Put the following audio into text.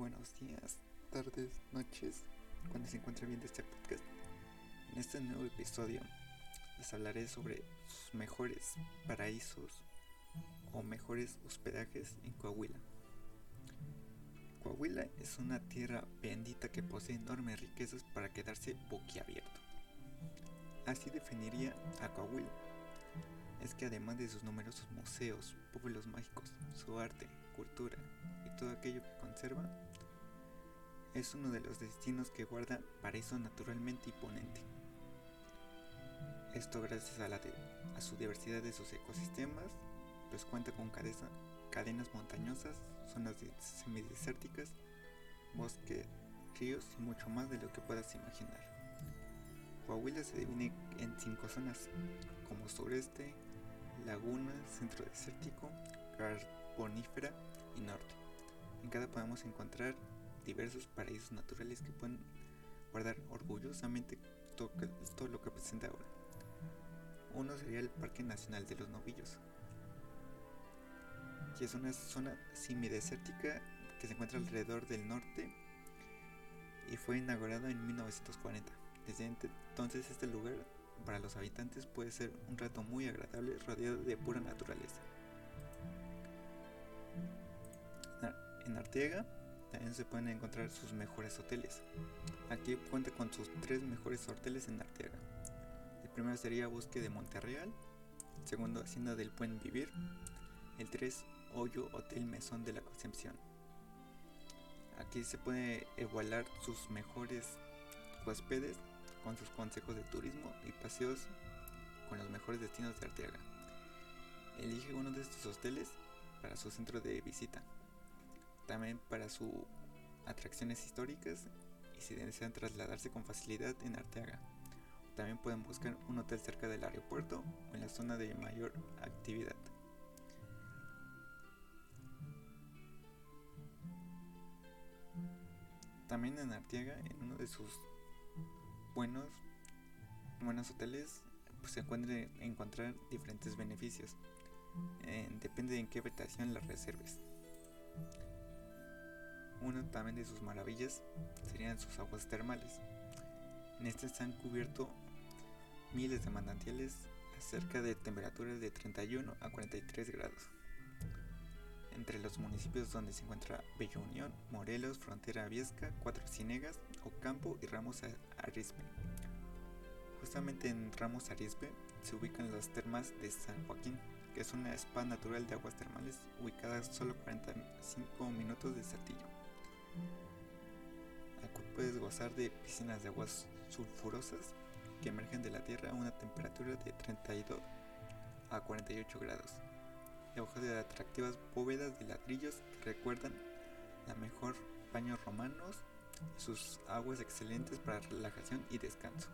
buenos días, tardes, noches, cuando se encuentre viendo este podcast. En este nuevo episodio les hablaré sobre sus mejores paraísos o mejores hospedajes en Coahuila. Coahuila es una tierra bendita que posee enormes riquezas para quedarse boquiabierto. Así definiría a Coahuila. Es que además de sus numerosos museos, pueblos mágicos, su arte, cultura y todo aquello que conserva, es uno de los destinos que guarda paraíso naturalmente imponente. Esto gracias a, la a su diversidad de sus ecosistemas, pues cuenta con cadenas montañosas, zonas semidesérticas, bosque, ríos y mucho más de lo que puedas imaginar. Coahuila se divide en cinco zonas, como sureste, laguna, centro desértico, carbonífera y norte. En cada podemos encontrar diversos paraísos naturales que pueden guardar orgullosamente todo lo que presenta ahora. Uno sería el Parque Nacional de los Novillos, que es una zona semidesértica que se encuentra alrededor del norte y fue inaugurado en 1940. Desde entonces este lugar para los habitantes puede ser un rato muy agradable rodeado de pura naturaleza. En Arteaga también se pueden encontrar sus mejores hoteles. Aquí cuenta con sus tres mejores hoteles en Arteaga. El primero sería Bosque de Monterreal, el segundo Hacienda del Buen Vivir, el 3 Hoyo Hotel Mesón de la Concepción. Aquí se puede evaluar sus mejores huéspedes con sus consejos de turismo y paseos con los mejores destinos de Arteaga. Elige uno de estos hoteles para su centro de visita, también para sus atracciones históricas y si desean trasladarse con facilidad en Arteaga. También pueden buscar un hotel cerca del aeropuerto o en la zona de mayor actividad. También en Arteaga, en uno de sus buenos, buenos hoteles pues, se encuentran encontrar diferentes beneficios. Eh, depende de en qué habitación las reserves. Una también de sus maravillas serían sus aguas termales. En estas se han cubierto miles de manantiales a cerca de temperaturas de 31 a 43 grados. Entre los municipios donde se encuentra Bella Unión, Morelos, Frontera Viesca, Cuatro Cinegas, Ocampo y Ramos Arizpe. Justamente en Ramos Arizpe se ubican las termas de San Joaquín, que es una spa natural de aguas termales ubicada solo 45 minutos de Saltillo. Aquí puedes gozar de piscinas de aguas sulfurosas que emergen de la tierra a una temperatura de 32 a 48 grados, debajo de atractivas bóvedas de ladrillos que recuerdan la mejor baños romanos y sus aguas excelentes para relajación y descanso.